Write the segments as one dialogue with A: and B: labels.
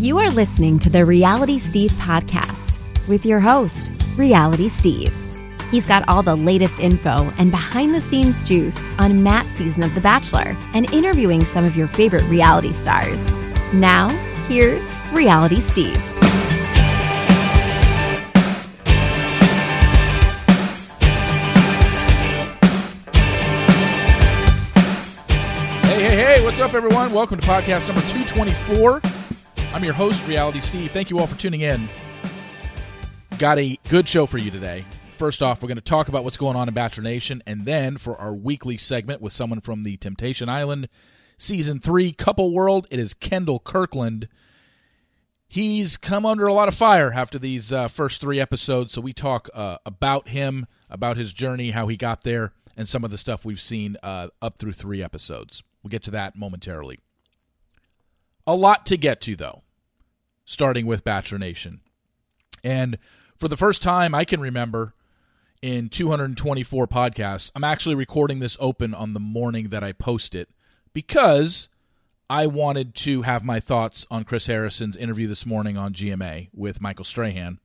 A: You are listening to the Reality Steve podcast with your host, Reality Steve. He's got all the latest info and behind the scenes juice on Matt's season of The Bachelor and interviewing some of your favorite reality stars. Now, here's Reality Steve.
B: Hey, hey, hey, what's up, everyone? Welcome to podcast number 224. I'm your host, Reality Steve. Thank you all for tuning in. Got a good show for you today. First off, we're going to talk about what's going on in Bachelor Nation, and then for our weekly segment with someone from the Temptation Island season three couple world, it is Kendal Kirkland. He's come under a lot of fire after these uh, first three episodes, so we talk uh, about him, about his journey, how he got there, and some of the stuff we've seen uh, up through three episodes. We'll get to that momentarily. A lot to get to, though, starting with Bachelor Nation. And for the first time I can remember in 224 podcasts, I'm actually recording this open on the morning that I post it because I wanted to have my thoughts on Chris Harrison's interview this morning on GMA with Michael Strahan.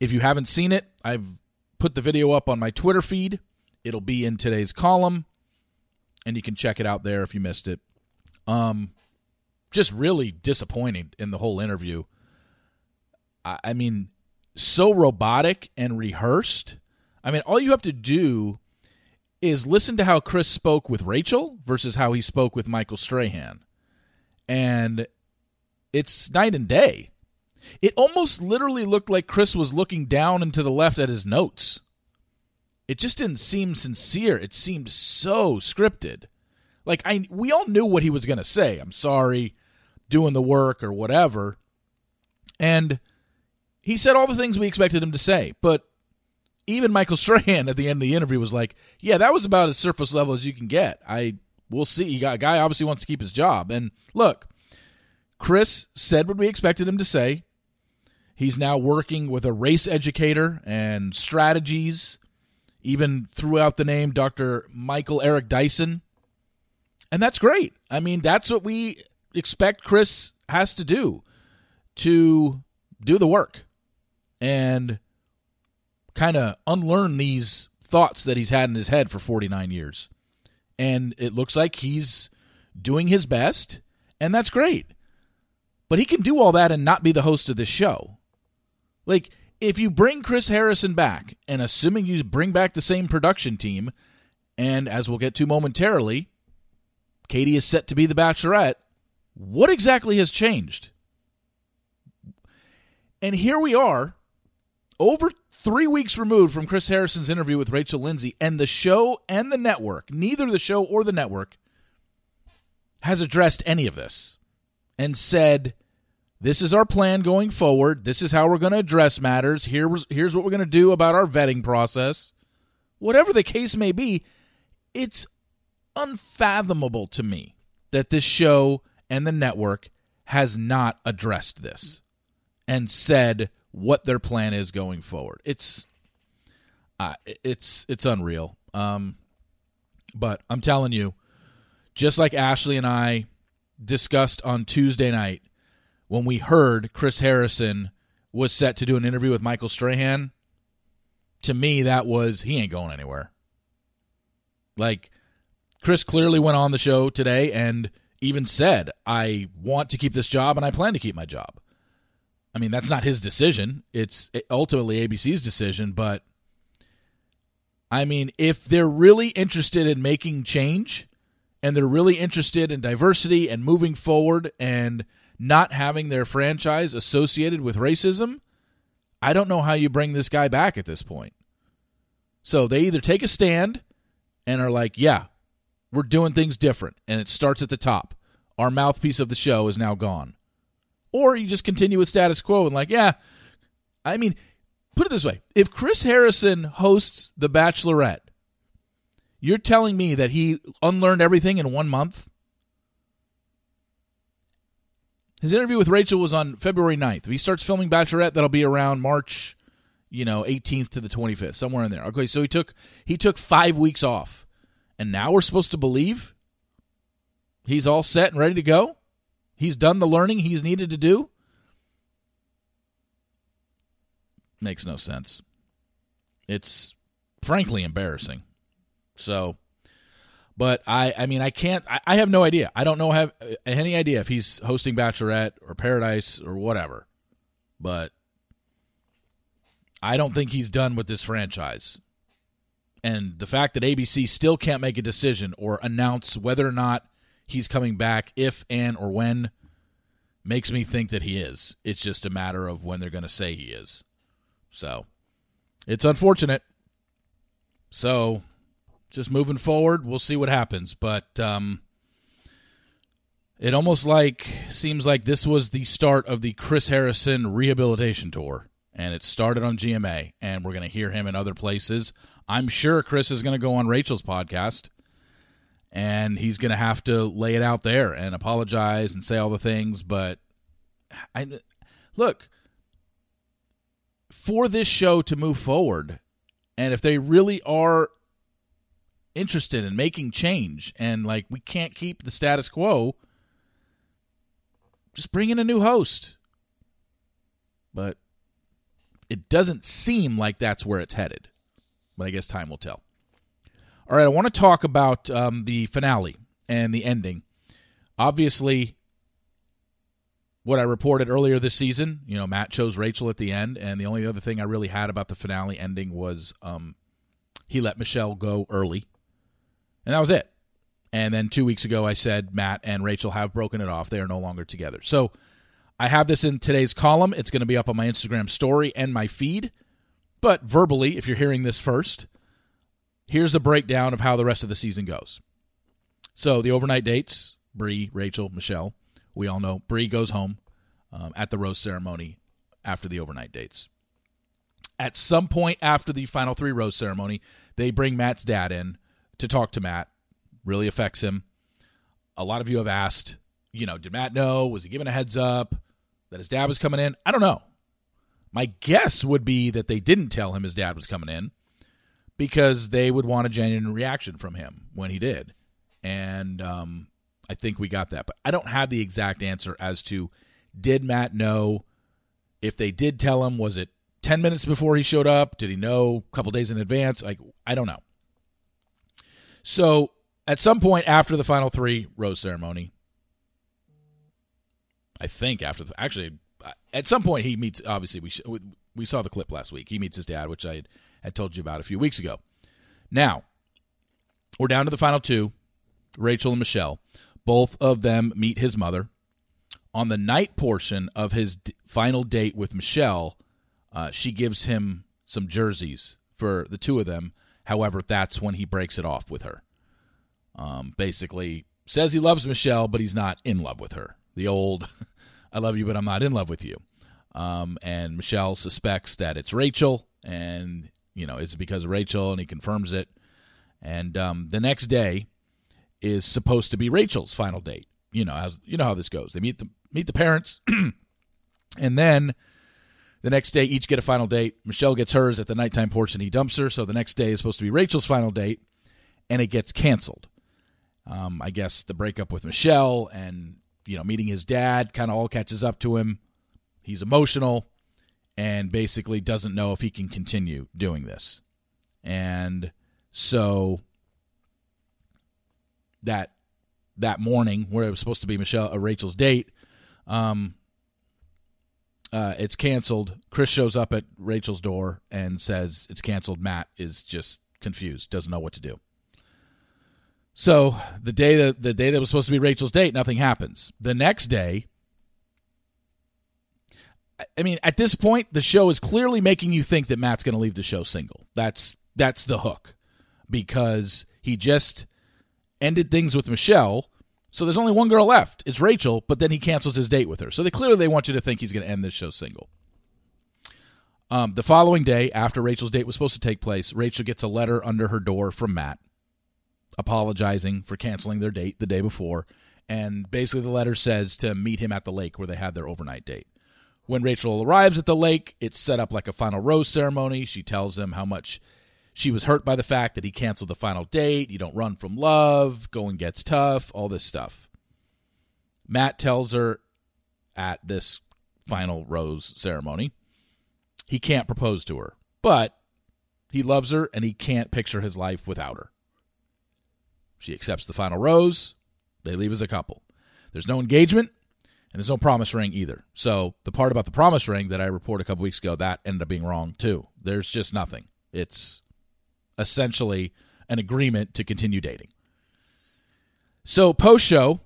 B: If you haven't seen it, I've put the video up on my Twitter feed. It'll be in today's column, and you can check it out there if you missed it. Um, just really disappointing in the whole interview. I, mean, so robotic and rehearsed. I mean, all you have to do is listen to how Chris spoke with Rachel versus how he spoke with Michael Strahan. And it's night and day. It almost literally looked like Chris was looking down and to the left at his notes. It just didn't seem sincere. It seemed so scripted. Like I we all knew what he was going to say. I'm sorry, doing the work or whatever. And he said all the things we expected him to say, but even Michael Strahan at the end of the interview was like, "Yeah, that was about as surface level as you can get." I we'll see. A guy obviously wants to keep his job, and look, Chris said what we expected him to say. He's now working with a race educator and strategies, even throughout the name Dr. Michael Eric Dyson. And that's great. I mean, that's what we expect Chris has to do to do the work and kind of unlearn these thoughts that he's had in his head for 49 years. And it looks like he's doing his best, and that's great. But he can do all that and not be the host of this show. Like, if you bring Chris Harrison back, and assuming you bring back the same production team, and as we'll get to momentarily, Katie is set to be the bachelorette, what exactly has changed? And here we are, over three weeks removed from Chris Harrison's interview with Rachel Lindsay, and the show and the network, neither the show or the network, has addressed any of this and said, This is our plan going forward. This is how we're going to address matters. Here's, here's what we're going to do about our vetting process. Whatever the case may be, it's unfathomable to me that this show and the network has not addressed this and said what their plan is going forward. It's uh, it's it's unreal. Um, but I'm telling you, just like Ashley and I discussed on Tuesday night when we heard Chris Harrison was set to do an interview with Michael Strahan, to me that was he ain't going anywhere. Like Chris clearly went on the show today and even said, "I want to keep this job and I plan to keep my job." I mean, that's not his decision. It's ultimately ABC's decision, but I mean, if they're really interested in making change and they're really interested in diversity and moving forward and not having their franchise associated with racism, I don't know how you bring this guy back at this point. So they either take a stand and are like, yeah, we're doing things different, and it starts at the top. Our mouthpiece of the show is now gone or you just continue with status quo and like, yeah, I mean, put it this way: if Chris Harrison hosts The Bachelorette, you're telling me that he unlearned everything in one month. His interview with Rachel was on February 9th. If he starts filming Bachelorette, that'll be around March, you know, 18th to the 25th, somewhere in there. Okay, so he took he took 5 weeks off. And now we're supposed to believe he's all set and ready to go? He's done the learning he's needed to do. Makes no sense. It's frankly embarrassing. So, but I, I mean, I can't. I, I have no idea. I don't know have any idea if he's hosting Bachelorette or Paradise or whatever. But I don't think he's done with this franchise. And the fact that ABC still can't make a decision or announce whether or not he's coming back, if and or when, makes me think that he is. It's just a matter of when they're going to say he is. So it's unfortunate. So just moving forward, we'll see what happens. But um, it almost like seems like this was the start of the Chris Harrison rehabilitation tour, and it started on GMA, and we're going to hear him in other places. I'm sure Chris is going to go on Rachel's podcast, and he's going to have to lay it out there and apologize and say all the things. But I look for this show to move forward, and if they really are interested in making change, and like we can't keep the status quo just bring in a new host. But it doesn't seem like that's where it's headed. But I guess time will tell. All right, I want to talk about um, the finale and the ending. Obviously, what I reported earlier this season, you know, Matt chose Rachel at the end, and the only other thing I really had about the finale ending was um, he let Michelle go early, and that was it. And then two weeks ago, I said Matt and Rachel have broken it off. They are no longer together. So I have this in today's column. It's going to be up on my Instagram story and my feed. But verbally, if you're hearing this first, here's the breakdown of how the rest of the season goes. So the overnight dates Bri, Rachel, Michelle. We all know Bri goes home um, at the rose ceremony after the overnight dates. At some point after the final three rose ceremony, they bring Matt's dad in to talk to Matt really affects him. A lot of you have asked, you know, did Matt know? Was he given a heads up that his dad was coming in? I don't know. My guess would be that they didn't tell him his dad was coming in because they would want a genuine reaction from him when he did. And um, I think we got that. But I don't have the exact answer as to did Matt know? If they did tell him, was it 10 minutes before he showed up? Did he know a couple days in advance? Like, I don't know. So at some point after the final three rose ceremony, I think after the, actually at some point he meets. Obviously, we we saw the clip last week. He meets his dad, which I had told you about a few weeks ago. Now we're down to the final two, Rachel and Michelle. Both of them meet his mother. On the night portion of his d- final date with Michelle, uh, she gives him some jerseys for the two of them. However, that's when he breaks it off with her. Um, basically says he loves Michelle, but he's not in love with her. The old, I love you, but I'm not in love with you. Um, and Michelle suspects that it's Rachel, and you know it's because of Rachel, and he confirms it. And um, the next day is supposed to be Rachel's final date. You know, as, you know how this goes. They meet the meet the parents, and then the next day each get a final date. Michelle gets hers at the nighttime portion. He dumps her, so the next day is supposed to be Rachel's final date, and it gets canceled um, I guess the breakup with Michelle and you know meeting his dad kind of all catches up to him. He's emotional and basically doesn't know if he can continue doing this. And so that that morning where it was supposed to be Michelle uh, Rachel's date, um, uh, it's canceled. Chris shows up at Rachel's door and says it's canceled. Matt is just confused, doesn't know what to do. So the day that the day that was supposed to be Rachel's date, nothing happens. The next day, I mean, at this point, the show is clearly making you think that Matt's going to leave the show single. That's that's the hook, because he just ended things with Michelle. So there's only one girl left. It's Rachel, but then he cancels his date with her. So they clearly they want you to think he's going to end this show single. Um, the following day, after Rachel's date was supposed to take place, Rachel gets a letter under her door from Matt apologizing for canceling their date the day before. And basically, the letter says to meet him at the lake where they had their overnight date. When Rachel arrives at the lake, it's set up like a final rose ceremony. She tells him how much she was hurt by the fact that he canceled the final date. You don't run from love, going gets tough, all this stuff. Matt tells her at this final rose ceremony he can't propose to her. But he loves her and he can't picture his life without her. She accepts the final rose. They leave as a couple. There's no engagement and there's no promise ring either. So the part about the promise ring that I reported a couple weeks ago, that ended up being wrong too. There's just nothing. It's essentially an agreement to continue dating. So post show,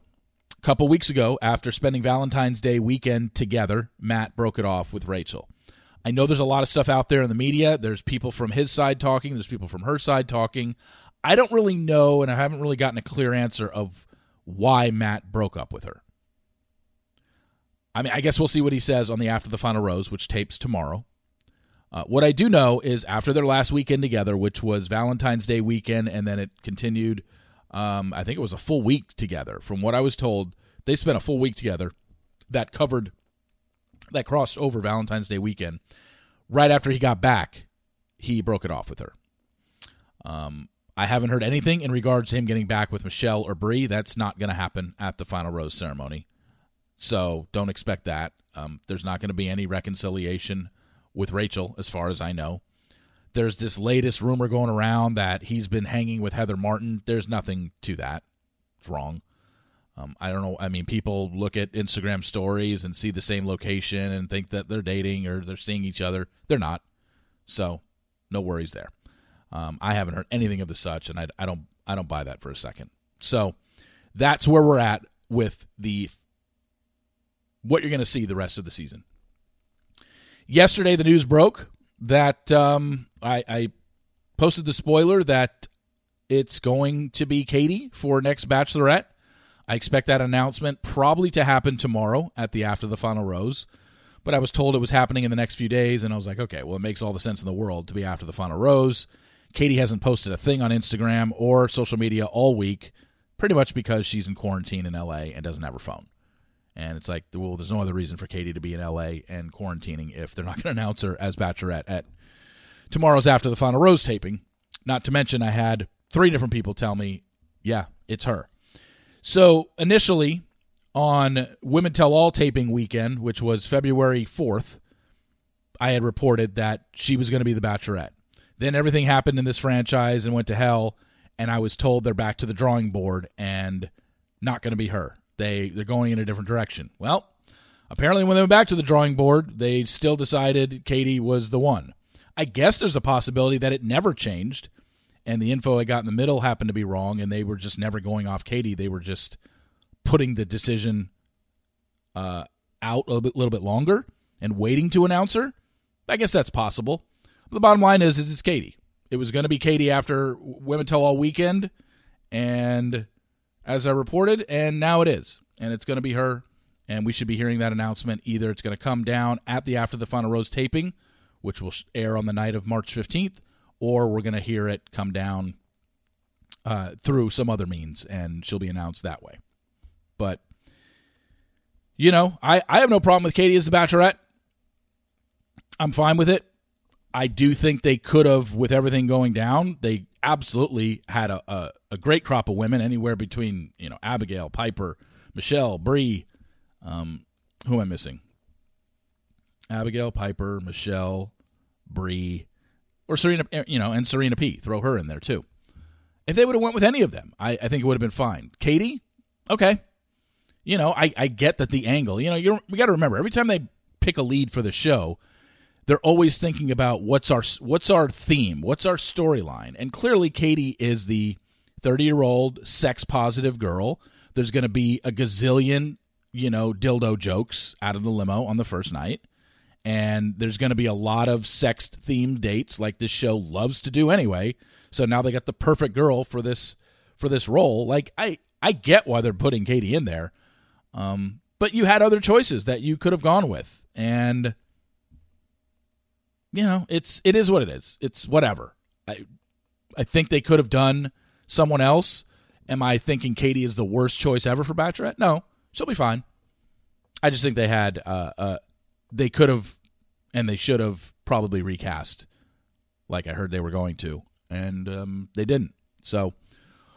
B: a couple weeks ago, after spending Valentine's Day weekend together, Matt broke it off with Rachel. I know there's a lot of stuff out there in the media. There's people from his side talking, there's people from her side talking. I don't really know, and I haven't really gotten a clear answer of why Matt broke up with her. I mean, I guess we'll see what he says on the After the Final Rose, which tapes tomorrow. Uh, what I do know is after their last weekend together, which was Valentine's Day weekend, and then it continued, um, I think it was a full week together. From what I was told, they spent a full week together that covered, that crossed over Valentine's Day weekend. Right after he got back, he broke it off with her. Um, I haven't heard anything in regards to him getting back with Michelle or Bri. That's not going to happen at the final rose ceremony. So don't expect that. Um, there's not going to be any reconciliation with Rachel, as far as I know. There's this latest rumor going around that he's been hanging with Heather Martin. There's nothing to that. It's wrong. Um, I don't know. I mean, people look at Instagram stories and see the same location and think that they're dating or they're seeing each other. They're not. So, no worries there. Um, I haven't heard anything of the such, and I, I don't I don't buy that for a second. So that's where we're at with the what you're going to see the rest of the season. Yesterday, the news broke that um, I, I posted the spoiler that it's going to be Katie for next Bachelorette. I expect that announcement probably to happen tomorrow at the After the Final Rose. But I was told it was happening in the next few days, and I was like, okay, well, it makes all the sense in the world to be after the Final Rose. Katie hasn't posted a thing on Instagram or social media all week, pretty much because she's in quarantine in LA and doesn't have her phone. And it's like, well, there's no other reason for Katie to be in LA and quarantining if they're not going to announce her as Bachelorette at tomorrow's after the final rose taping. Not to mention, I had three different people tell me, yeah, it's her. So initially, on Women Tell All taping weekend, which was February 4th, I had reported that she was going to be the Bachelorette. Then everything happened in this franchise and went to hell, and I was told they're back to the drawing board and not going to be her. They they're going in a different direction. Well, apparently when they went back to the drawing board, they still decided Katie was the one. I guess there's a possibility that it never changed, and the info I got in the middle happened to be wrong, and they were just never going off Katie. They were just putting the decision uh, out a little bit, little bit longer and waiting to announce her. I guess that's possible. The bottom line is, is it's Katie. It was going to be Katie after Women Tell All weekend, and as I reported, and now it is, and it's going to be her. And we should be hearing that announcement. Either it's going to come down at the After the Final Rose taping, which will air on the night of March 15th, or we're going to hear it come down uh, through some other means, and she'll be announced that way. But, you know, I, I have no problem with Katie as the Bachelorette. I'm fine with it. I do think they could have, with everything going down, they absolutely had a, a, a, great crop of women, anywhere between, you know, Abigail, Piper, Michelle, Bri. Um, who am I missing? Abigail, Piper, Michelle, Bri, or Serena, eh, you know, and Serena P. Throw her in there too. If they would have went with any of them, I, I think it would have been fine. Katie, okay. You know, I, I get that the angle. You know, you we got to remember every time they pick a lead for the show, they're always thinking about what's our what's our theme, what's our storyline, and clearly Katie is the thirty year old sex positive girl. There's going to be a gazillion, you know, dildo jokes out of the limo on the first night, and there's going to be a lot of sex themed dates like this show loves to do anyway. So now they got the perfect girl for this for this role. Like I I get why they're putting Katie in there, um, but you had other choices that you could have gone with, and you know, it's it is what it is. It's whatever. I I think they could have done someone else. Am I thinking Katie is the worst choice ever for Bachelorette? No, she'll be fine. I just think they had uh, uh they could have and they should have probably recast like I heard they were going to, and um, they didn't. So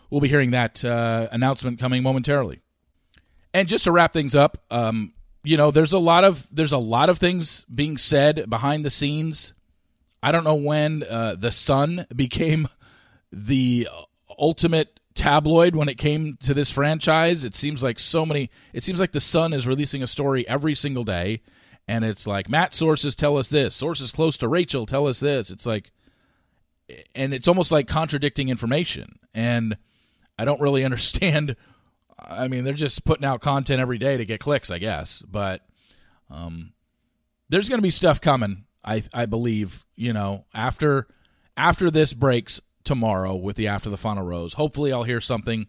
B: we'll be hearing that uh, announcement coming momentarily. And just to wrap things up, um, you know, there's a lot of there's a lot of things being said behind the scenes. I don't know when uh, the Sun became the ultimate tabloid when it came to this franchise. It seems like so many. It seems like the Sun is releasing a story every single day, and it's like Matt sources tell us this, sources close to Rachel tell us this. It's like, and it's almost like contradicting information, and I don't really understand. I mean, they're just putting out content every day to get clicks, I guess, but um, there's going to be stuff coming. I I believe you know after after this breaks tomorrow with the After the Final Rose. Hopefully, I'll hear something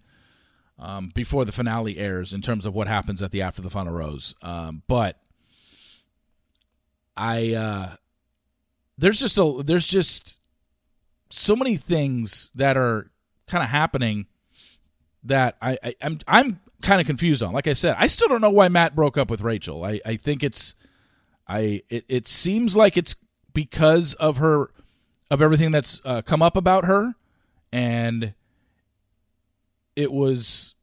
B: um, before the finale airs in terms of what happens at the After the Final Rose. Um, but I uh, there's just a there's just so many things that are kind of happening that I, I I'm I'm kind of confused on. Like I said, I still don't know why Matt broke up with Rachel. I I think it's I it, it seems like it's because of her of everything that's uh, come up about her, and it was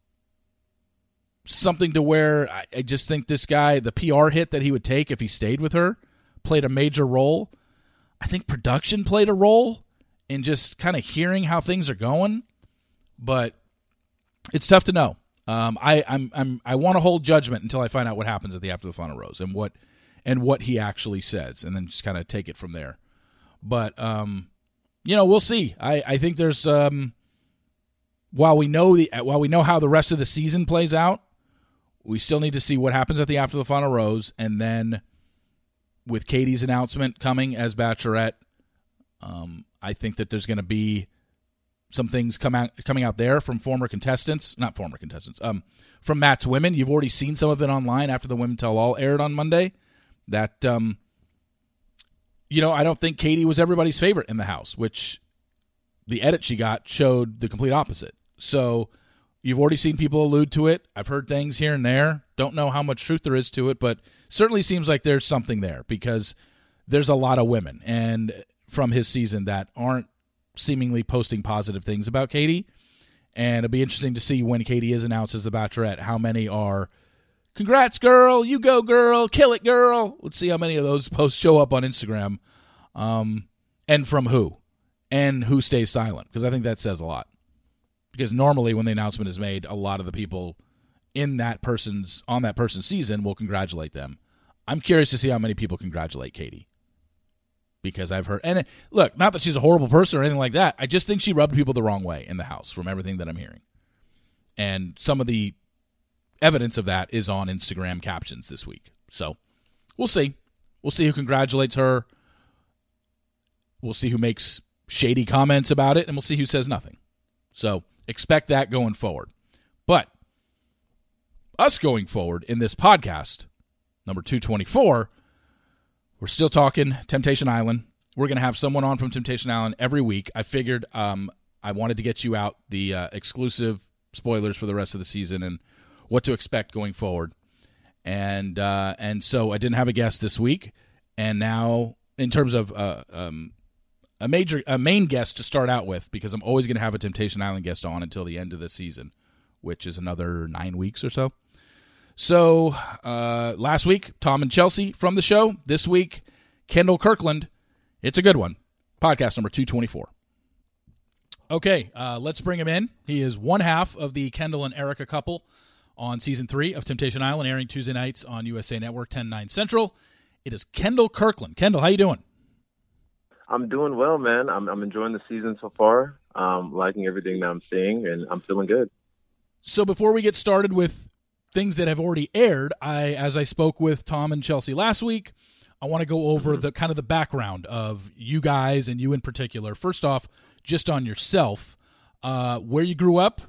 B: something to where I, I just think this guy, the PR hit that he would take if he stayed with her, played a major role. I think production played a role in just kind of hearing how things are going, but it's tough to know. Um, I I'm, I'm I want to hold judgment until I find out what happens at the after the final rose and what and what he actually says, and then just kind of take it from there. But um, you know, we'll see. I I think there's um, while we know the while we know how the rest of the season plays out, we still need to see what happens at the after the final rose, and then with Katie's announcement coming as Bachelorette, um, I think that there's going to be some things come out coming out there from former contestants, not former contestants, um, from Matt's women. You've already seen some of it online after the Women Tell All aired on Monday. That um, you know, I don't think Katie was everybody's favorite in the house, which the edit she got showed the complete opposite. So you've already seen people allude to it. I've heard things here and there. Don't know how much truth there is to it, but certainly seems like there's something there because there's a lot of women and from his season that aren't seemingly posting positive things about Katie. And it'll be interesting to see when Katie is announced as the Bachelorette, how many are congrats, girl, you go, girl, kill it, girl. Let's see how many of those posts show up on Instagram, um, and from who, and who stays silent, because I think that says a lot. Because normally, when the announcement is made, a lot of the people in that person's on that person's season will congratulate them. I'm curious to see how many people congratulate Katie. Because I've heard, and look, not that she's a horrible person or anything like that. I just think she rubbed people the wrong way in the house from everything that I'm hearing. And some of the evidence of that is on Instagram captions this week. So we'll see. We'll see who congratulates her. We'll see who makes shady comments about it, and we'll see who says nothing. So expect that going forward. But us going forward in this podcast, number 224, we're still talking Temptation Island. We're going to have someone on from Temptation Island every week. I figured um, I wanted to get you out the uh, exclusive spoilers for the rest of the season and what to expect going forward. And uh, and so I didn't have a guest this week, and now in terms of uh, um, a major a main guest to start out with, because I'm always going to have a Temptation Island guest on until the end of the season, which is another nine weeks or so. So uh, last week, Tom and Chelsea from the show. This week, Kendal Kirkland. It's a good one. Podcast number 224. Okay, uh, let's bring him in. He is one half of the Kendal and Erica couple on season three of Temptation Island, airing Tuesday nights on USA Network, 10 9 Central. It is Kendal Kirkland. Kendal, how you doing?
C: I'm doing well, man. I'm, I'm enjoying the season so far. Um, liking everything that I'm seeing, and I'm feeling good.
B: So before we get started with things that have already aired, I as I spoke with Tom and Chelsea last week, I want to go over mm-hmm. the kind of the background of you guys and you in particular. First off, just on yourself, uh, where you grew up,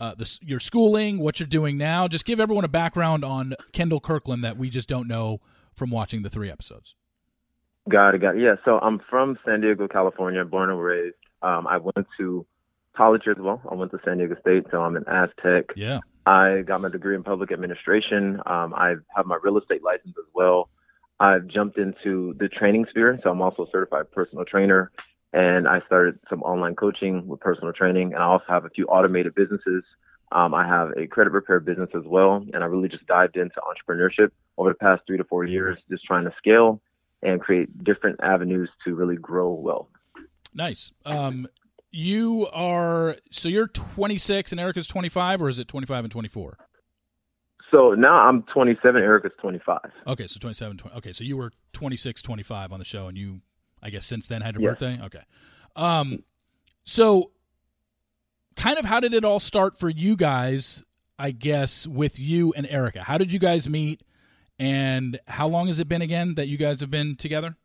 B: uh, the, your schooling, what you're doing now. Just give everyone a background on Kendal Kirkland that we just don't know from watching the three episodes.
C: Got it, got it. Yeah, so I'm from San Diego, California, born and raised. Um, I went to college as well. I went to San Diego State, so I'm an Aztec.
B: Yeah.
C: I got my degree in public administration. Um, I have my real estate license as well. I've jumped into the training sphere, so I'm also a certified personal trainer and I started some online coaching with personal training. And I also have a few automated businesses Um, I have a credit repair business as well, and I really just dived into entrepreneurship over the past three to four years, just trying to scale and create different avenues to really grow wealth.
B: Nice. Um, you are so you're 26 and Erica's 25, or is it 25 and 24?
C: So now I'm 27. Erica's 25.
B: Okay, so 27. 20, okay, so you were 26, 25 on the show, and you, I guess, since then had your birthday. Okay. Um, so kind of how did it all start for you guys? I guess with you and Erica. How did you guys meet? And how long has it been again that you guys have been together?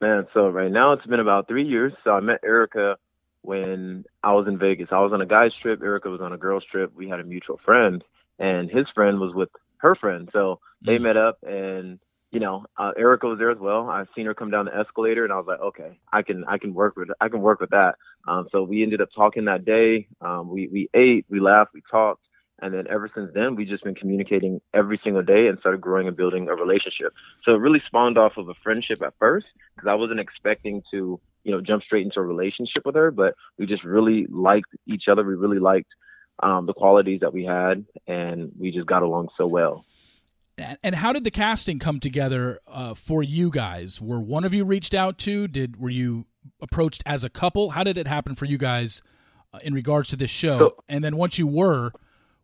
C: Man, so right now it's been about three years. So I met Erica when I was in Vegas. I was on a guy's trip. Erica was on a girl's trip. We had a mutual friend, and his friend was with her friend. So they
B: Mhm.
C: met up, and you know, uh, Erica was there as well. I've seen her come down the escalator, and I was like, okay, I can, I can work with, I can work with that. Um, so we ended up talking that day. Um, we we ate, we laughed, we talked. And then ever since then, we've just been communicating every single day and started growing and building a relationship. So it really spawned off of a friendship at first because I wasn't expecting to, you know, jump straight into a relationship with her, but we just really liked each other. We really liked um, the qualities that we had, and we just got along so well.
B: And and how did the casting come together uh, for you guys? Were one of you reached out to? Did were you approached as a couple? How did it happen for you guys uh, in regards to this show?
C: So-
B: and then once you were,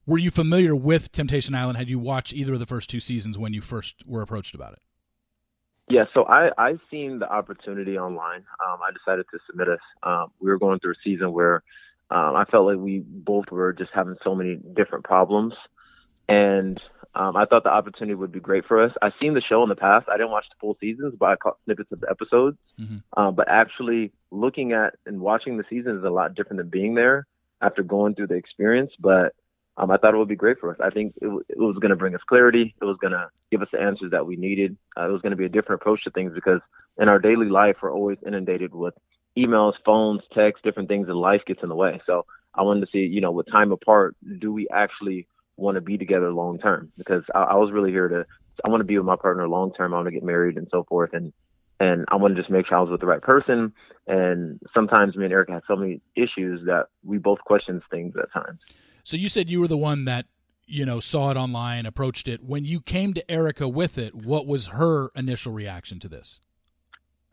B: were you familiar with Temptation Island? Had you watched either of the first two seasons when you first were approached about it?
C: Yeah, so I I seen the opportunity online. Um, I decided to submit us. Um, we were going through a season where um, I felt like we both were just having so many different problems, and um, I thought the opportunity would be great for us. I've seen the show in the past. I didn't watch the full seasons, but I caught snippets of the episodes.
B: Mhm.
C: Um, but actually looking at and watching the season is a lot different than being there after going through the experience. But um, I thought it would be great for us. I think it, w- it was going to bring us clarity. It was going to give us the answers that we needed. Uh, it was going to be a different approach to things because in our daily life, we're always inundated with emails, phones, texts, different things, and life gets in the way. So I wanted to see, you know, with time apart, do we actually want to be together long term? Because I, I was really here to, I want to be with my partner long term. I want to get married and so forth. And and I want to just make sure I was with the right person. And sometimes me and Erica had so many issues that we both questioned things at times.
B: So you said you were the one that you know saw it online, approached it. When you came to Erica with it, what was her initial reaction to this?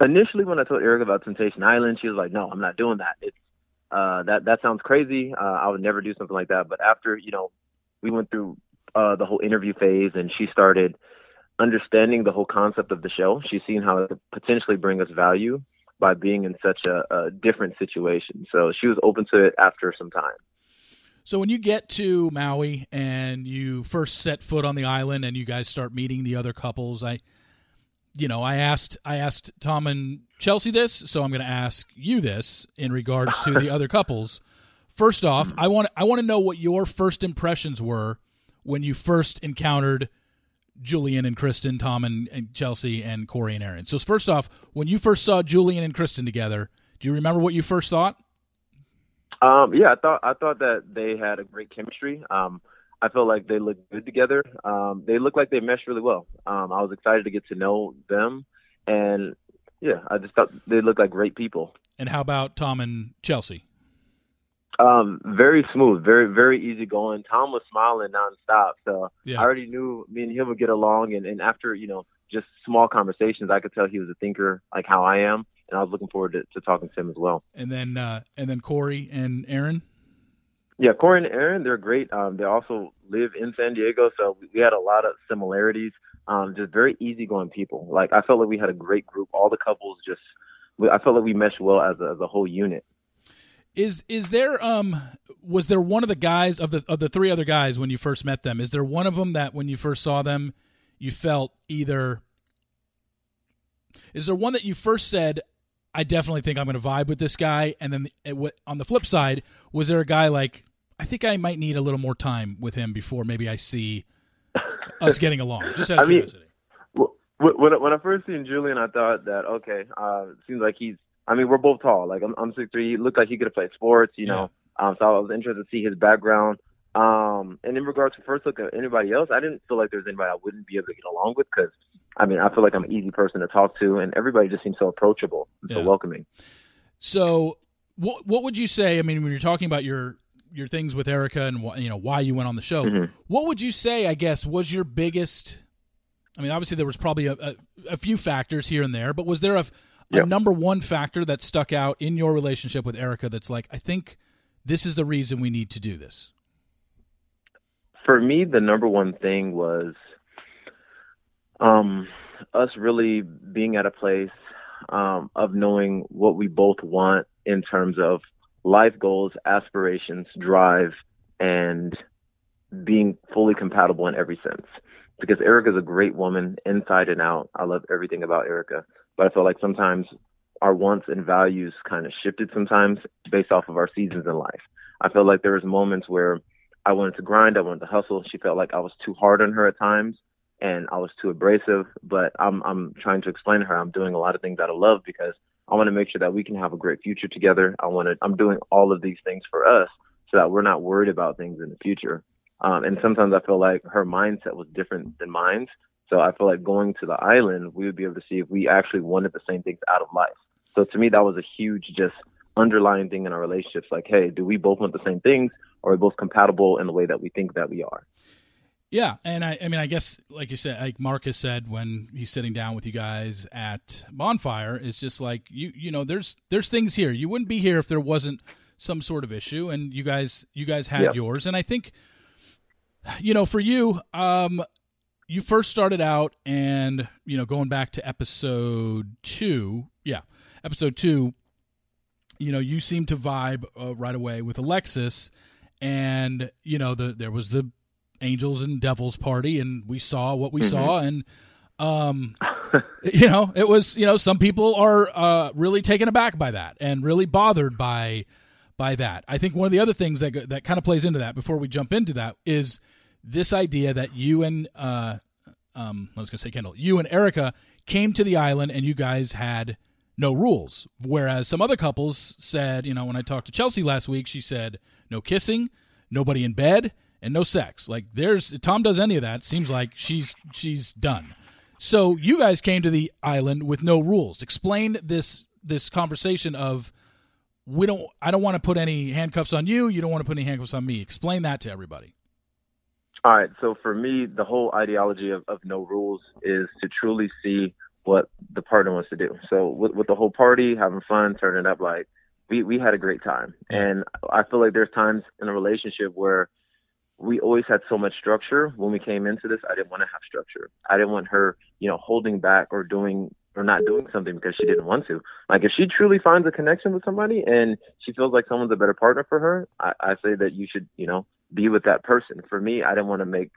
C: initially when I told Erica about Temptation Island, she was like, "No, I'm not doing that. It's uh, that that sounds crazy. Uh, I would never do something like that." But after you know, we went through uh, the whole interview phase, and she started understanding the whole concept of the show. She's seen how it could potentially bring us value by being in such a, a different situation. So she was open to it after some time.
B: So when you get to Maui and you first set foot on the island and you guys start meeting the other couples, I you know, I asked I asked Tom and Chelsea this, so I'm going to ask you this in regards to the other couples. First off, I want I want to know what your first impressions were when you first encountered Julian and Kristen, Tom and, and Chelsea and Corey and Aaron. So first off, when you first saw Julian and Kristen together, do you remember what you first thought?
C: Um, yeah, I thought I thought that they had a great chemistry. Um, I felt like they looked good together. Um, they looked like they meshed really well. Um, I was excited to get to know them, and yeah, I just thought they looked like great people.
B: And how about Tom and Chelsea?
C: Um, very smooth, very very easy going. Tom was smiling nonstop, so
B: Yeah.
C: I already knew me and him would get along. And, and after you know just small conversations, I could tell he was a thinker like how I am, and I was looking forward to, to talking to him as well.
B: And then uh, and then Corey and Aaron.
C: Yeah, Corey and Aaron, they're great. Um, they also live in San Diego, so we- had a lot of similarities. Um, just very easygoing people. Like I felt like we had a great group. All the couples just, we, I felt like we meshed well as a, as a whole unit.
B: Is is there um was there one of the guys of the of the three other guys when you first met them? Is there one of them that when you first saw them you felt either Is there one that you first said I definitely think I'm going to vibe with this guy and then it, wa- on the flip side was there a guy like I think I might need a little more time with him before maybe I see us getting along. Just out of
C: I mean-
B: curiosity.
C: Wh- When I- when I first seen Julian, I thought that okay, uh, seems like he's. I mean, we're both tall. Like I'm, I'm six three. He looked like he could have played sports, you know. Um, so I was interested to see his background. Um, and in regards to first look at anybody else, I didn't feel like there's anybody I wouldn't be able to get along with because, I mean, I feel like I'm an easy person to talk to, and everybody just seems so approachable and so welcoming.
B: So, what what would you say? I mean, when you're talking about your your things with Erica and wh- you know why you went on the show.
C: Mhm.
B: What would you say? I guess was your biggest. I mean, obviously there was probably a, a, a few factors here and there, but was there a, a
C: Yeah.
B: number one factor that stuck out in your relationship with Erica? That's like, I think this is the reason we need to do this.
C: for me, the number one thing was um, us really being at a place um, of knowing what we both want in terms of life goals, aspirations, drive, and being fully compatible in every sense. Because Erica's a great woman inside and out. I love everything about Erica, but I feel like sometimes our wants and values kind of shifted sometimes based off of our seasons in life. I felt like there was moments where I wanted to grind, I wanted to hustle. She felt like I was too hard on her at times and I was too abrasive. But I'm I'm trying to explain to her I'm doing a lot of things out of love because I want to make sure that we can have a great future together. I want to I'm doing all of these things for us so that we're not worried about things in the future. Um, and sometimes I feel like her mindset was different than mine. So I feel like going to the island, we would be able to see if we actually wanted the same things out of life. So to me, that was a huge just underlying thing in our relationships. Like, hey, do we both want the same things? Are we both compatible in the way that we think that we are?
B: Yeah, and I, I mean, I guess, like you said, like Marcus said when he's sitting down with you guys at bonfire, it's just like you, you know, there's there's things here. You wouldn't be here if there wasn't some sort of issue, and you guys, you guys had
C: Yeah.
B: yours, and I think, you know, for you, um, you first started out, and you know, going back to episode two, yeah, episode two, you know, you seemed to vibe uh, right away with Alexis, and you know, the there was the angels and devils party and we saw what we
C: Mhm.
B: saw and um you know it was you know some people are uh really taken aback by that and really bothered by by that i think one of the other things that that kind of plays into that before we jump into that is this idea that you and uh um i was gonna say kendal you and erica came to the island and you guys had no rules whereas some other couples said you know when i talked to chelsea last week she said no kissing nobody in bed and no sex like there's if tom does any of that seems like she's she's done so you guys came to the island with no rules explain this this conversation of we don't i don't want to put any handcuffs on you you don't want to put any handcuffs on me explain that to everybody
C: All right. So for me, the whole ideology of, of no rules is to truly see what the partner wants to do. So with, with the whole party, having fun, turning up, like we, we had a great time. And I feel like there's times in a relationship where we always had so much structure. When we came into this, I didn't want to have structure. I didn't want her, you know, holding back or doing or not doing something because she didn't want to. Like if she truly finds a connection with somebody and she feels like someone's a better partner for her, I, I say that you should, you know, be with that person. For me, I didn't want to make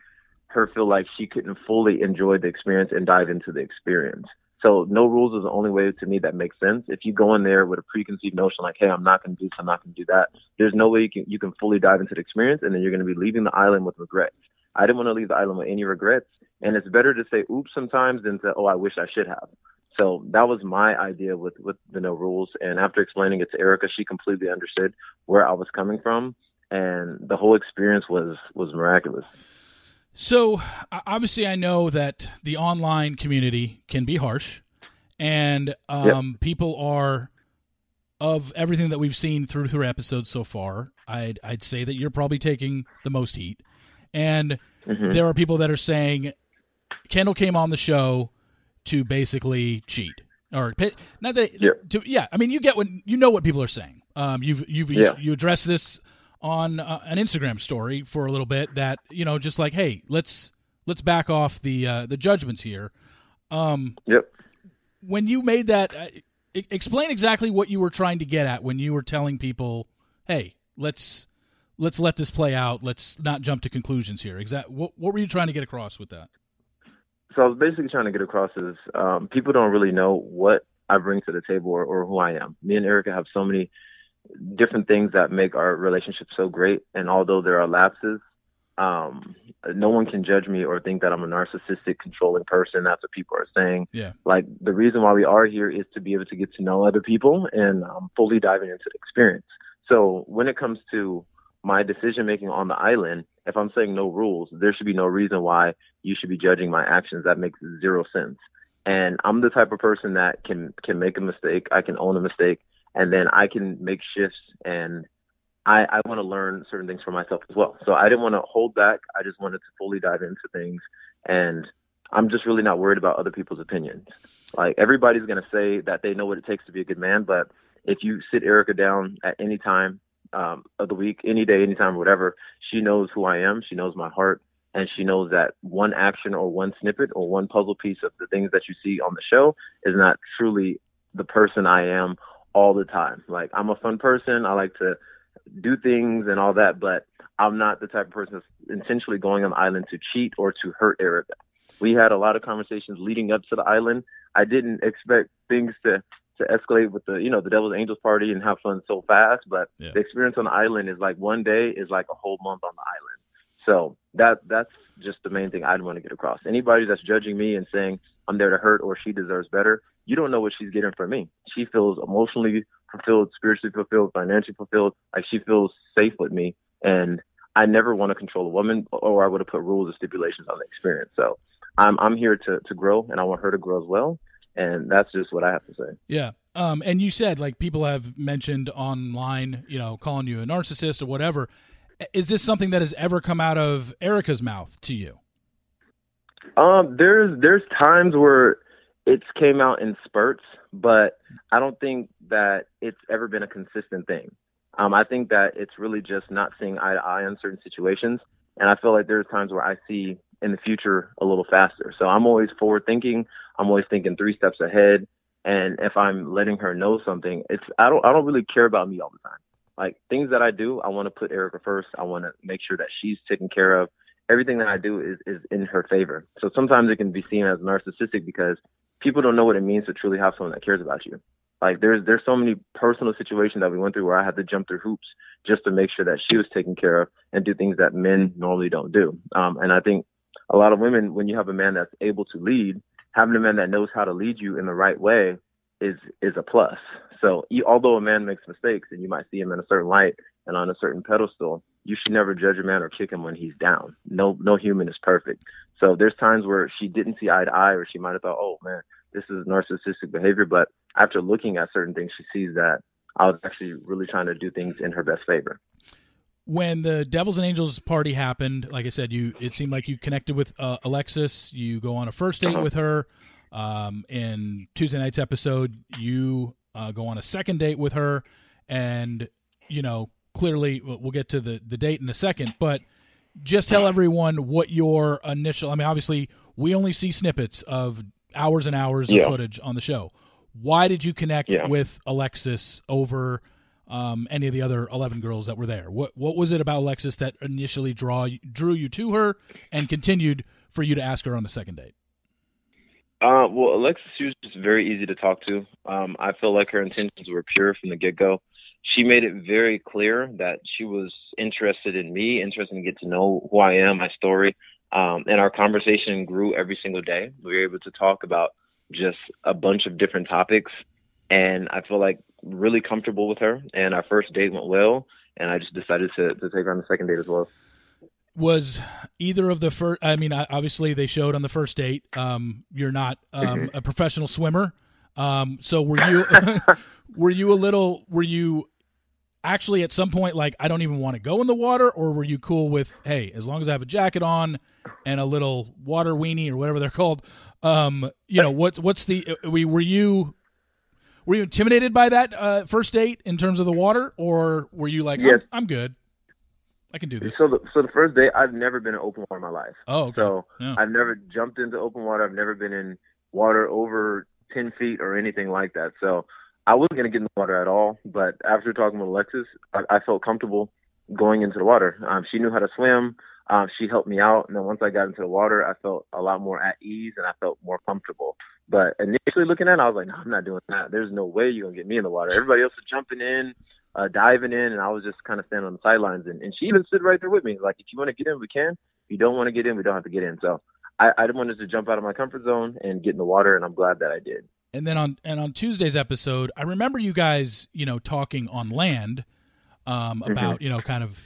C: her feel like she couldn't fully enjoy the experience and dive into the experience. So no rules is the only way to me that makes sense. If you go in there with a preconceived notion like, hey, I'm not going to do this, I'm not going to do that, there's no way you can you can fully dive into the experience, and then you're going to be leaving the island with regrets. I didn't want to leave the island with any regrets, and it's better to say oops sometimes than to oh I wish I should have. So that was my idea with with the no rules. And after explaining it to Erica, she completely understood where I was coming from, and the whole experience was was miraculous.
B: So obviously, I know that the online community can be harsh, and um, people are of everything that we've seen through through episodes so far. I'd I'd say that you're probably taking the most heat, and
C: Mhm.
B: there are people that are saying Kendal came on the show to basically cheat or not that
C: Yeah.
B: to yeah. I mean, you get what you know what people are saying. Um, you've you've
C: Yeah.
B: you addressed this on uh, an Instagram story for a little bit that you know just like hey let's let's back off the uh, the judgments here. Um,
C: Yep.
B: when you made that, uh, explain exactly what you were trying to get at when you were telling people, hey, let's let's let this play out. Let's not jump to conclusions here. Exact what what were you trying to get across with that?
C: So I was basically trying to get across is um, people don't really know what I bring to the table or, or who I am. Me and Erica have so many different things that make our relationship so great, and although there are lapses, um, no one can judge me or think that I'm a narcissistic, controlling person. That's what people are saying.
B: Yeah.
C: Like the reason why we are here is to be able to get to know other people and um, fully diving into the experience. So when it comes to my decision making on the island, if I'm saying no rules, there should be no reason why you should be judging my actions. That makes zero sense. And I'm the type of person that can can make a mistake. I can own a mistake, and then I can make shifts and I, I want to learn certain things for myself as well. So I didn't want to hold back. I just wanted to fully dive into things. And I'm just really not worried about other people's opinions. Like everybody's going to say that they know what it takes to be a good man. But if you sit Erica down at any time um, of the week, any day, anytime, whatever, she knows who I am. She knows my heart. And she knows that one action or one snippet or one puzzle piece of the things that you see on the show is not truly the person I am all the time. Like I'm a fun person. I like to do things and all that, but I'm not the type of person that's intentionally going on the island to cheat or to hurt Erica. We had a lot of conversations leading up to the island. I didn't expect things to to escalate with the you know the Devil's Angels party and have fun so fast, but yeah. the experience on the island is like one day is like a whole month on the island. So that that's just the main thing I'd want to get across. Anybody that's judging me and saying I'm there to hurt or she deserves better, you don't know what she's getting from me. She feels emotionally fulfilled, spiritually fulfilled, financially fulfilled. Like she feels safe with me. And I never want to control a woman or I would have put rules and stipulations on the experience. So I'm I'm here to to grow and I want her to grow as well. And that's just what I have to say.
B: Yeah. Um, and you said like people have mentioned online, you know, calling you a narcissist or whatever. Is this something that has ever come out of Erica's mouth to you?
C: Um, there's there's times where it's came out in spurts, but I don't think that it's ever been a consistent thing. Um, I think that it's really just not seeing eye to eye on certain situations, and I feel like there's times where I see in the future a little faster. So I'm always forward thinking. I'm always thinking three steps ahead. And if I'm letting her know something, it's I don't I don't really care about me all the time. Like things that I do, I want to put Erica first. I want to make sure that she's taken care of. Everything that I do is is in her favor. So sometimes it can be seen as narcissistic because people don't know what it means to truly have someone that cares about you. Like there's there's so many personal situations that we went through where I had to jump through hoops just to make sure that she was taken care of and do things that men normally don't do. Um, and I think a lot of women, when you have a man that's able to lead, having a man that knows how to lead you in the right way is is a plus. So although a man makes mistakes and you might see him in a certain light and on a certain pedestal, you should never judge a man or kick him when he's down. No no human is perfect. So there's times where she didn't see eye to eye, or she might have thought, oh man, this is narcissistic behavior. But after looking at certain things, she sees that I was actually really trying to do things in her best favor.
B: When the Devils and Angels party happened, like I said, you it seemed like you connected with uh, Alexis. You go on a first date uh-huh. with her. Um, in Tuesday night's episode, you uh, go on a second date with her, and you know clearly we'll get to the the date in a second, but just tell everyone what your initial. I mean, obviously, we only see snippets of hours and hours yeah. of footage on the show. Why did you connect yeah. with Alexis over um, any of the other eleven girls that were there? What what was it about Alexis that initially draw drew you to her and continued for you to ask her on the second date?
C: Uh, well, Alexis she was just very easy to talk to. Um, I feel like her intentions were pure from the get go she made it very clear that she was interested in me, interested in get to know who I am, my story. Um, and our conversation grew every single day. We were able to talk about just a bunch of different topics. And I feel like really comfortable with her. And our first date went well. And I just decided to, to take her on the second date as well.
B: Was either of the first, I mean, obviously they showed on the first date, um, you're not um, mm-hmm. a professional swimmer. Um, so were you, were you a little, were you actually at some point like I don't even want to go in the water, or were you cool with hey, as long as I have a jacket on and a little water weenie or whatever they're called? Um, you know what? What's the uh, we were you were you intimidated by that uh, first date in terms of the water, or were you like yes. I'm, I'm good? I can do this.
C: So the so the first day, I've never been in open water in my life.
B: Oh, okay.
C: so
B: yeah.
C: I've never jumped into open water. I've never been in water over ten feet or anything like that. So I wasn't going to get in the water at all, but after talking with Alexis, I, I felt comfortable going into the water. Um, she knew how to swim. Um, she helped me out, and then once I got into the water, I felt a lot more at ease and I felt more comfortable. But initially looking at it, I was like, no, I'm not doing that. There's no way you're gonna get me in the water. Everybody else was jumping in, uh, diving in, and I was just kind of standing on the sidelines. And, and she even stood right there with me, like, if you want to get in, we can. If you don't want to get in, we don't have to get in. So I, I wanted to jump out of my comfort zone and get in the water, and I'm glad that I did.
B: And then on and on Tuesday's episode, I remember you guys, you know, talking on land um, mm-hmm. about mm-hmm. you know kind of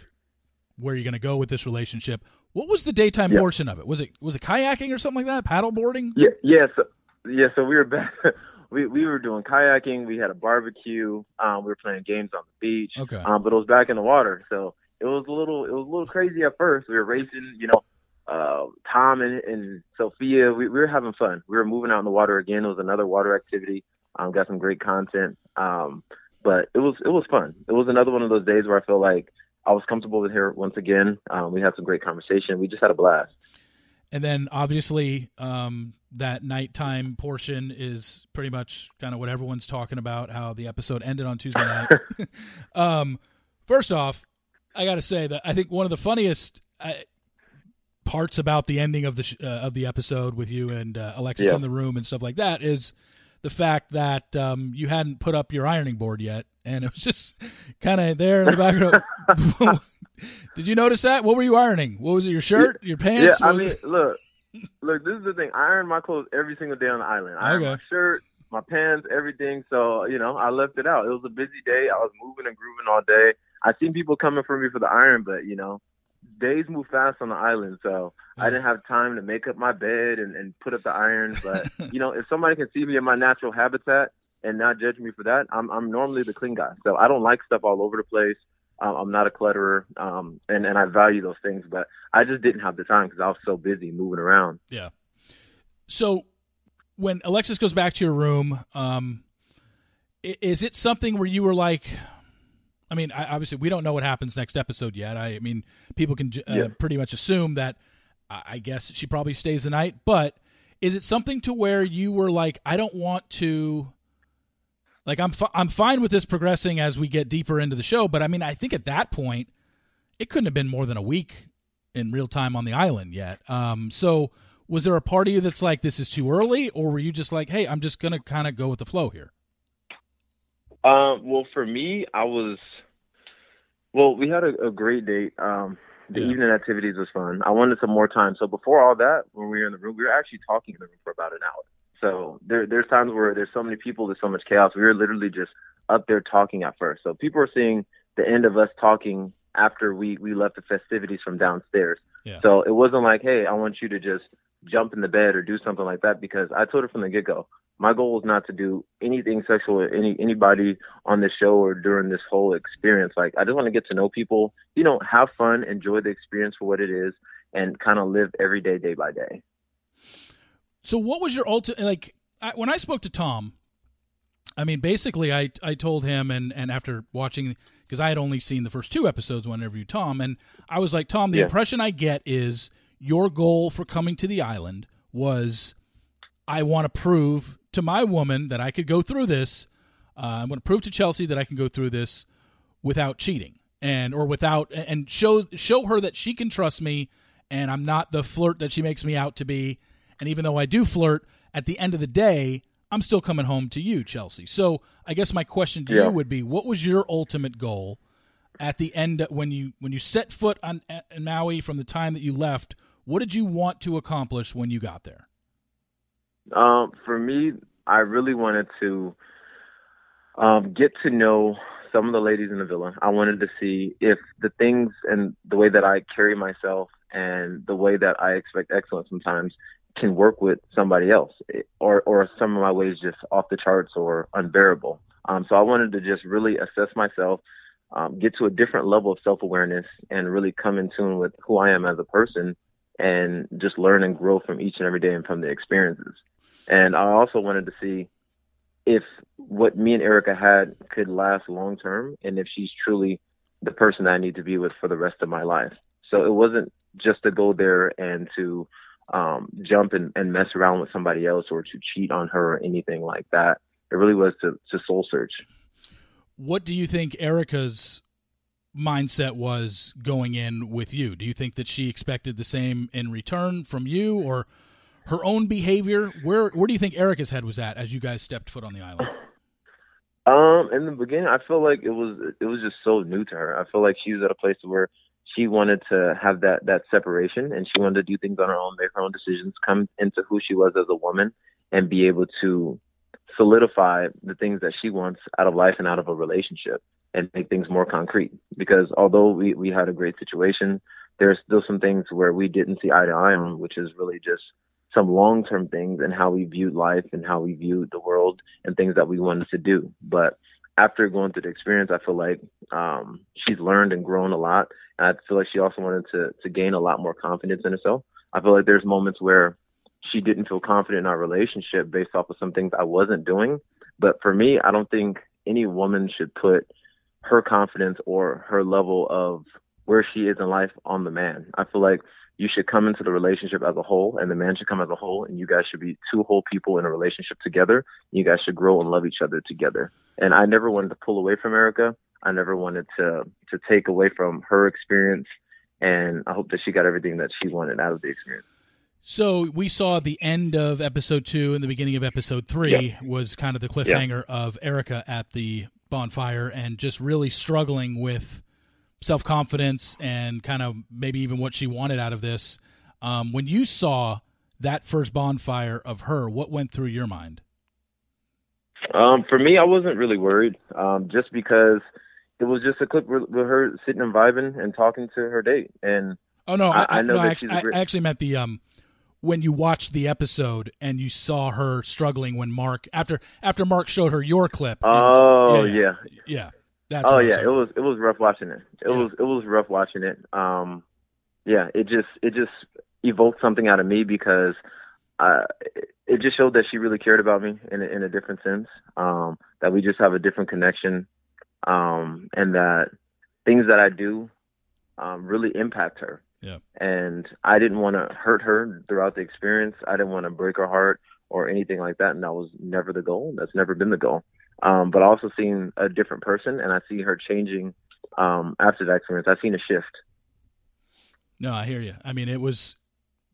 B: where you're going to go with this relationship. What was the daytime portion of it? Was it was it kayaking or something like that? Paddle boarding?
C: Yeah, yeah. So, yeah. So we were back. we we were doing kayaking. We had a barbecue. Um, we were playing games on the beach.
B: Okay.
C: Um, but it was back in the water, so it was a little it was a little crazy at first. We were racing, you know. Uh, Tom and, and Sophia, we, we were having fun. We were moving out in the water again. It was another water activity. Um, got some great content. Um, but it was it was fun. It was another one of those days where I feel like I was comfortable with her once again. Um, we had some great conversation. We just had a blast.
B: And then obviously um, that nighttime portion is pretty much kind of what everyone's talking about. How the episode ended on Tuesday night. um, first off, I got to say that I think one of the funniest uh, parts about the ending of the sh- uh, of the episode with you and uh, Alexis
C: Yeah.
B: in the room and stuff like that is the fact that um, you hadn't put up your ironing board yet, and it was just kind of there in the background. Did you notice that? What were you ironing? What was it? Your shirt? Your pants?
C: Yeah, I mean, look, look. This is the thing. I iron my clothes every single day on the island. I iron
B: Okay.
C: my shirt, my pants, everything. So you know, I left it out. It was a busy day. I was moving and grooving all day. I seen people coming for me for the iron, but you know, days move fast on the island, so I didn't have time to make up my bed and, and put up the iron. But you know, if somebody can see me in my natural habitat and not judge me for that, I'm I'm normally the clean guy. So I don't like stuff all over the place. Um, I'm not a clutterer, um, and and I value those things. But I just didn't have the time because I was so busy moving around.
B: Yeah. So when Alexis goes back to your room, um, is it something where you were like, I mean, I, obviously we don't know what happens next episode yet. I, I mean, people can uh,
C: Yeah.
B: pretty much assume that. I guess she probably stays the night, but is it something to where you were like, I don't want to. Like I'm, fi- I'm fine with this progressing as we get deeper into the show, but I mean, I think at that point, it couldn't have been more than a week in real time on the island yet. Um, so was there a part of you that's like this is too early, or were you just like, hey, I'm just gonna kind of go with the flow here?
C: Um, well, for me, I was. Well, we had a, a great date. Um, the
B: Yeah.
C: evening activities was fun. I wanted some more time. So before all that, when we were in the room, we were actually talking in the room for about an hour. So there, there's times where there's so many people, there's so much chaos. We were literally just up there talking at first. So people were seeing the end of us talking after we we left the festivities from downstairs.
B: Yeah.
C: So it wasn't like, hey, I want you to just jump in the bed or do something like that because I told her from the get go, my goal is not to do anything sexual with any anybody on this show or during this whole experience. Like I just want to get to know people, you know, have fun, enjoy the experience for what it is, and kind of live every day, day by day.
B: So what was your ultimate like I, when I spoke to Tom? I mean, basically, I I told him, and and after watching, because I had only seen the first two episodes when I interviewed Tom, and I was like, Tom, the
C: Yeah.
B: impression I get is your goal for coming to the island was, I want to prove to my woman that I could go through this. Uh, I'm going to prove to Chelsea that I can go through this without cheating and or without and show show her that she can trust me and I'm not the flirt that she makes me out to be. And even though I do flirt, at the end of the day, I'm still coming home to you, Chelsea. So I guess my question to
C: Yeah.
B: you would be, what was your ultimate goal at the end when you when you set foot on in Maui from the time that you left? What did you want to accomplish when you got there?
C: Um, for me, I really wanted to um, get to know some of the ladies in the villa. I wanted to see if the things and the way that I carry myself and the way that I expect excellence sometimes can work with somebody else, or or some of my ways just off the charts or unbearable. Um, so I wanted to just really assess myself, um, get to a different level of self awareness, and really come in tune with who I am as a person, and just learn and grow from each and every day and from the experiences. And I also wanted to see if what me and Erica had could last long term and if she's truly the person I need to be with for the rest of my life. So it wasn't just to go there and to um, jump and, and mess around with somebody else or to cheat on her or anything like that. It really was to, to soul search.
B: What do you think Erica's mindset was going in with you? Do you think that she expected the same in return from you or her own behavior? Where where do you think Erica's head was at as you guys stepped foot on the island?
C: Um, in the beginning, I feel like it was it was just so new to her. I feel like she was at a place where she wanted to have that that separation, and she wanted to do things on her own, make her own decisions, come into who she was as a woman, and be able to solidify the things that she wants out of life and out of a relationship, and make things more concrete. Because although we we had a great situation, there's still some things where we didn't see eye to eye on, which is really just some long term things and how we viewed life and how we viewed the world and things that we wanted to do. But after going through the experience, I feel like um, she's learned and grown a lot. And I feel like she also wanted to to gain a lot more confidence in herself. I feel like there's moments where she didn't feel confident in our relationship based off of some things I wasn't doing. But for me, I don't think any woman should put her confidence or her level of where she is in life on the man. I feel like you should come into the relationship as a whole and the man should come as a whole and you guys should be two whole people in a relationship together. You guys should grow and love each other together. And I never wanted to pull away from Erica. I never wanted to to take away from her experience and I hope that she got everything that she wanted out of the experience.
B: So we saw the end of episode two and the beginning of episode three was kind of the cliffhanger of Erica at the bonfire and just really struggling with self confidence and kind of maybe even what she wanted out of this. Um, when you saw that first bonfire of her, what went through your mind?
C: Um, for me, I wasn't really worried, um, just because it was just a clip with, her sitting and vibing and talking to her date. And
B: oh no,
C: I,
B: I,
C: know
B: no,
C: that
B: I,
C: she's great.
B: I actually meant the um when you watched the episode and you saw her struggling when Mark after after Mark showed her your clip. and-
C: oh
B: yeah,
C: yeah,
B: yeah. That's
C: oh yeah, it was it was rough watching it. It
B: Yeah.
C: was it was rough watching it. Um, yeah, it just it just evoked something out of me because uh, it- it just showed that she really cared about me in a, in a different sense. Um, that we just have a different connection, um, and that things that I do um, really impact her.
B: Yeah.
C: And I didn't want to hurt her throughout the experience. I didn't want to break her heart or anything like that. And that was never the goal. That's never been the goal. Um, but also seen a different person, and I see her changing um, after that experience. I've seen a shift.
B: No, I hear you. I mean, it was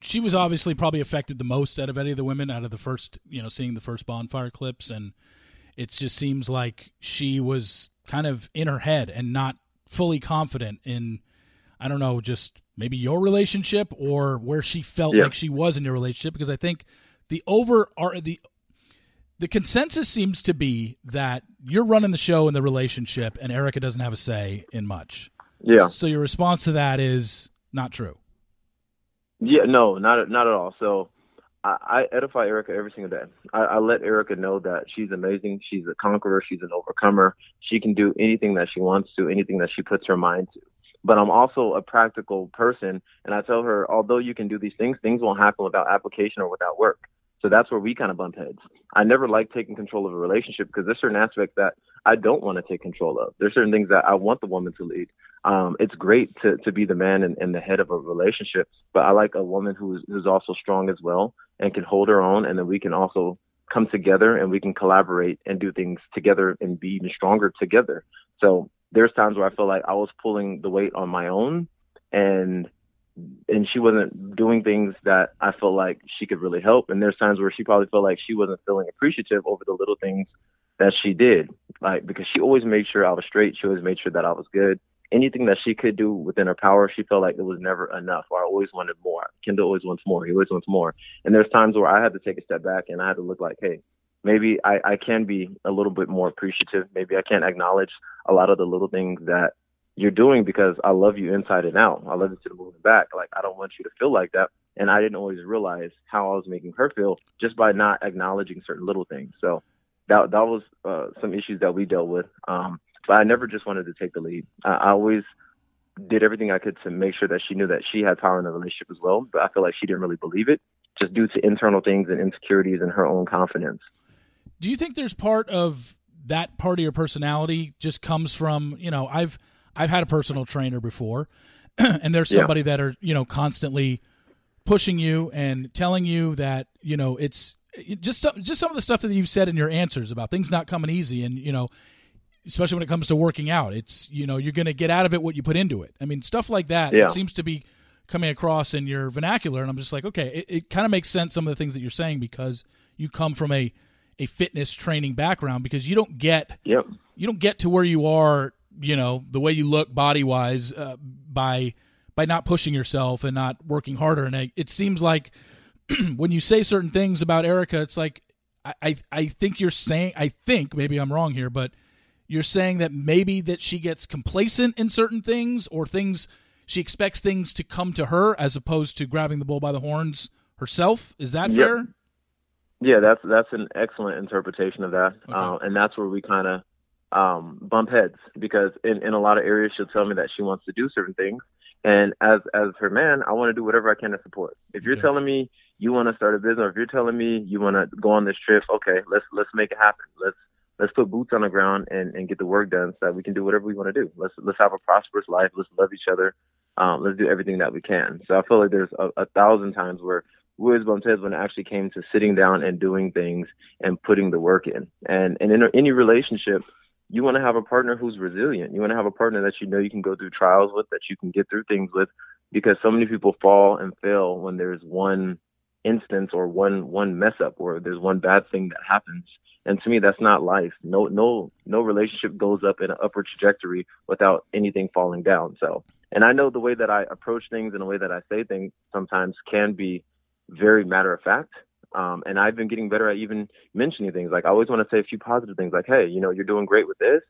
B: she was obviously probably affected the most out of any of the women out of the first, you know, seeing the first bonfire clips and it just seems like she was kind of in her head and not fully confident in I don't know, just maybe your relationship or where she felt
C: Yeah.
B: like she was in your relationship because I think the over are the the consensus seems to be that you're running the show in the relationship and Erica doesn't have a say in much.
C: Yeah.
B: So your response to that is not true.
C: Yeah, no, not not at all. So I, I edify Erica every single day. I, I let Erica know that she's amazing. She's a conqueror. She's an overcomer. She can do anything that she wants to, anything that she puts her mind to. But I'm also a practical person, and I tell her, although you can do these things, things won't happen without application or without work. So that's where we kind of bump heads. I never like taking control of a relationship because there's certain aspects that I don't want to take control of. There's certain things that I want the woman to lead. Um, it's great to, to be the man and, and the head of a relationship, but I like a woman who's who's also strong as well and can hold her own, and then we can also come together and we can collaborate and do things together and be even stronger together. So there's times where I feel like I was pulling the weight on my own, and and she wasn't doing things that I felt like she could really help. And there's times where she probably felt like she wasn't feeling appreciative over the little things that she did, like because she always made sure I was straight. She always made sure that I was good. Anything that she could do within her power, she felt like it was never enough, or I always wanted more. Kendal always wants more. He always wants more. And there's times where I had to take a step back and I had to look like, hey, maybe I, I can be a little bit more appreciative. Maybe I can't acknowledge a lot of the little things that you're doing because I love you inside and out. I love you to the moon and back. Like I don't want you to feel like that. And I didn't always realize how I was making her feel just by not acknowledging certain little things. So that that was uh, some issues that we dealt with. Um, but I never just wanted to take the lead. I, I always did everything I could to make sure that she knew that she had power in the relationship as well. But I feel like she didn't really believe it, just due to internal things and insecurities and her own confidence.
B: Do you think there's part of that part of your personality just comes from, you know, I've I've had a personal trainer before and there's
C: Yeah.
B: somebody that are, you know, constantly pushing you and telling you that, you know, it's just some, just some of the stuff that you've said in your answers about things not coming easy and, you know, especially when it comes to working out. It's, you know, you're going to get out of it what you put into it. I mean, stuff like that
C: Yeah.
B: seems to be coming across in your vernacular and I'm just like, okay, it, it kind of makes sense some of the things that you're saying because you come from a a fitness training background because you don't get
C: Yep.
B: you don't get to where you are, you know, the way you look body wise uh, by by not pushing yourself and not working harder. And I, it seems like when you say certain things about Erica, it's like I, I I think you're saying I think maybe I'm wrong here, but you're saying that maybe that she gets complacent in certain things or things she expects things to come to her as opposed to grabbing the bull by the horns herself. Is that
C: Yep.
B: fair?
C: Yeah, that's that's an excellent interpretation of that,
B: Okay.
C: uh, and that's where we kind of um, bump heads because in, in a lot of areas she'll tell me that she wants to do certain things, and as as her man, I want to do whatever I can to support. If you're
B: Okay.
C: telling me you want to start a business, or if you're telling me you want to go on this trip, okay, let's let's make it happen. Let's let's put boots on the ground and, and get the work done so that we can do whatever we want to do. Let's let's have a prosperous life. Let's love each other. Um, let's do everything that we can. So I feel like there's a, a thousand times where bumped heads when it actually came to sitting down and doing things and putting the work in. And and in any relationship, you want to have a partner who's resilient. You want to have a partner that you know you can go through trials with, that you can get through things with, because so many people fall and fail when there's one instance or one one mess up or there's one bad thing that happens. And to me, that's not life. No no no relationship goes up in an upward trajectory without anything falling down. So. And I know the way that I approach things and the way that I say things sometimes can be very matter of fact. Um, and I've been getting better at even mentioning things. Like I always want to say a few positive things, like, "Hey, you know, you're doing great with this.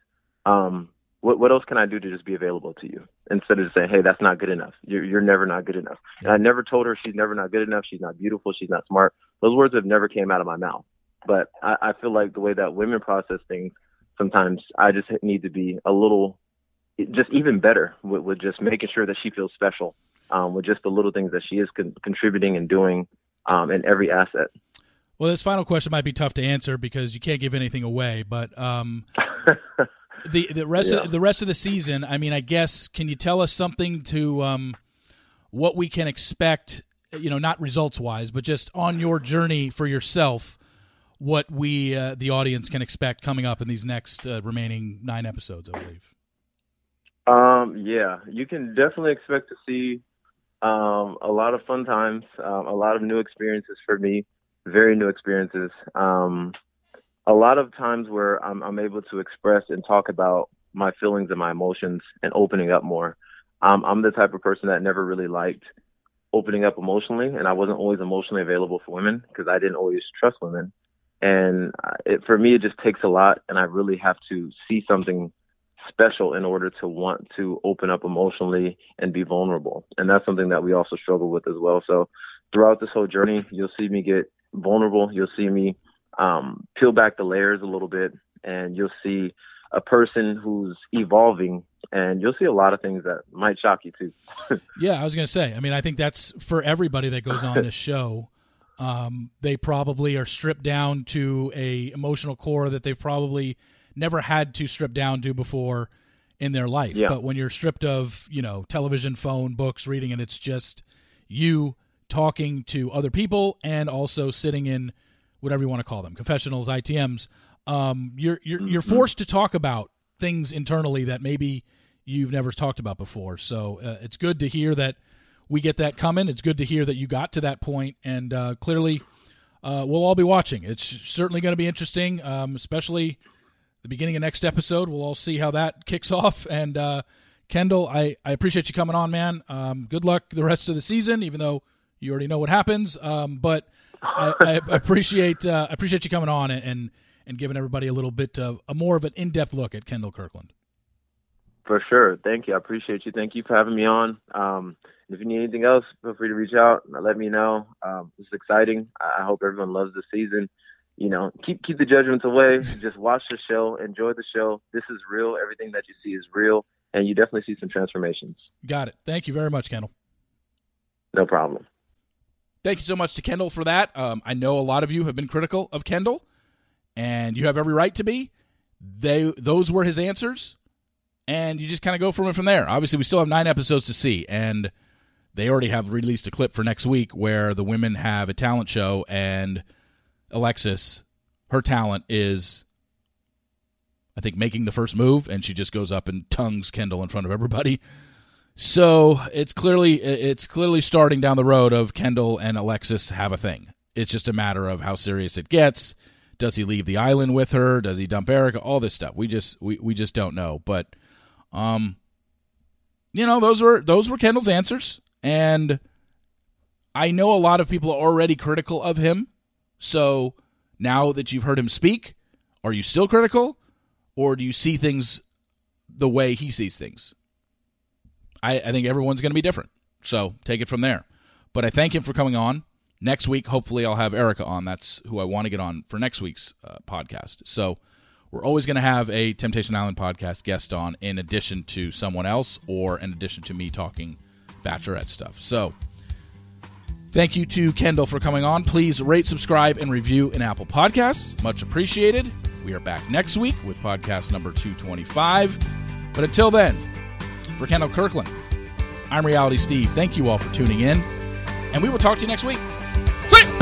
C: Um, what what else can I do to just be available to you?" Instead of just saying, "Hey, that's not good enough. You're you're never not good enough." And I never told her she's never not good enough. She's not beautiful. She's not smart. Those words have never came out of my mouth. But I, I feel like the way that women process things, sometimes I just need to be a little, just even better with, with just making sure that she feels special um, with just the little things that she is con- contributing and doing um, in every asset.
B: Well, this final question might be tough to answer because you can't give anything away. But um, the the rest
C: Yeah.
B: of the rest of the season, I mean, I guess can you tell us something to um, what we can expect? You know, not results wise, but just on your journey for yourself, what we uh, the audience can expect coming up in these next uh, remaining nine episodes, I believe.
C: Um, yeah, you can definitely expect to see um, a lot of fun times, um, a lot of new experiences for me, very new experiences. Um, a lot of times where I'm, I'm able to express and talk about my feelings and my emotions and opening up more. Um, I'm the type of person that never really liked opening up emotionally, and I wasn't always emotionally available for women because I didn't always trust women. And uh, it, for me, it just takes a lot, and I really have to see something special in order to want to open up emotionally and be vulnerable. And that's something that we also struggle with as well. So throughout this whole journey, you'll see me get vulnerable. You'll see me um, peel back the layers a little bit, and you'll see a person who's evolving. And you'll see a lot of things that might shock you too.
B: Yeah, I was going to say. I mean, I think that's for everybody that goes on this show. Um, they probably are stripped down to a emotional core that they've probably never had to strip down to before in their life.
C: Yeah.
B: But when you're stripped of, you know, television, phone, books, reading, and it's just you talking to other people and also sitting in whatever you want to call them, confessionals, ITMs, um, you're you're you're forced to talk about things internally that maybe you've never talked about before. So uh, it's good to hear that we get that coming. It's good to hear that you got to that point, and uh, clearly uh, we'll all be watching. It's certainly going to be interesting, um, especially the beginning of next episode. We'll all see how that kicks off. And uh, Kendal, I, I appreciate you coming on, man. Um, good luck the rest of the season, even though you already know what happens. Um, but I, I appreciate uh, appreciate you coming on and, and and giving everybody a little bit of a more of an in depth look at Kendal Kirkland.
C: For sure. Thank you. I appreciate you. Thank you for having me on. Um, if you need anything else, feel free to reach out. and Let me know. Um, it's exciting. I hope everyone loves the season. You know, keep keep the judgments away. Just watch the show. Enjoy the show. This is real. Everything that you see is real, and you definitely see some transformations.
B: Got it. Thank you very much, Kendal.
C: No problem.
B: Thank you so much to Kendal for that. Um, I know a lot of you have been critical of Kendal, and you have every right to be. They those were his answers, and you just kind of go from it from there. Obviously, we still have nine episodes to see, and they already have released a clip for next week where the women have a talent show, and Alexis, her talent is, I think, making the first move, and she just goes up and tongues Kendal in front of everybody. So it's clearly it's clearly starting down the road of Kendal and Alexis have a thing. It's just a matter of how serious it gets. Does he leave the island with her? Does he dump Erica? All this stuff. We just we, we just don't know. But um you know, those were those were Kendal's answers. And I know a lot of people are already critical of him. So now that you've heard him speak, are you still critical? Or do you see things the way he sees things? I, I think everyone's going to be different. So take it from there. But I thank him for coming on. next week, hopefully, I'll have Erica on. That's who I want to get on for next week's uh, podcast. So we're always going to have a Temptation Island podcast guest on in addition to someone else or in addition to me talking bachelorette stuff. So thank you to Kendal for coming on. Please rate, subscribe, and review in Apple Podcasts. Much appreciated. We are back next week with podcast number 225. But until then, for Kendal Kirkland, I'm Reality Steve. Thank you all for tuning in, and we will talk to you next week. See you!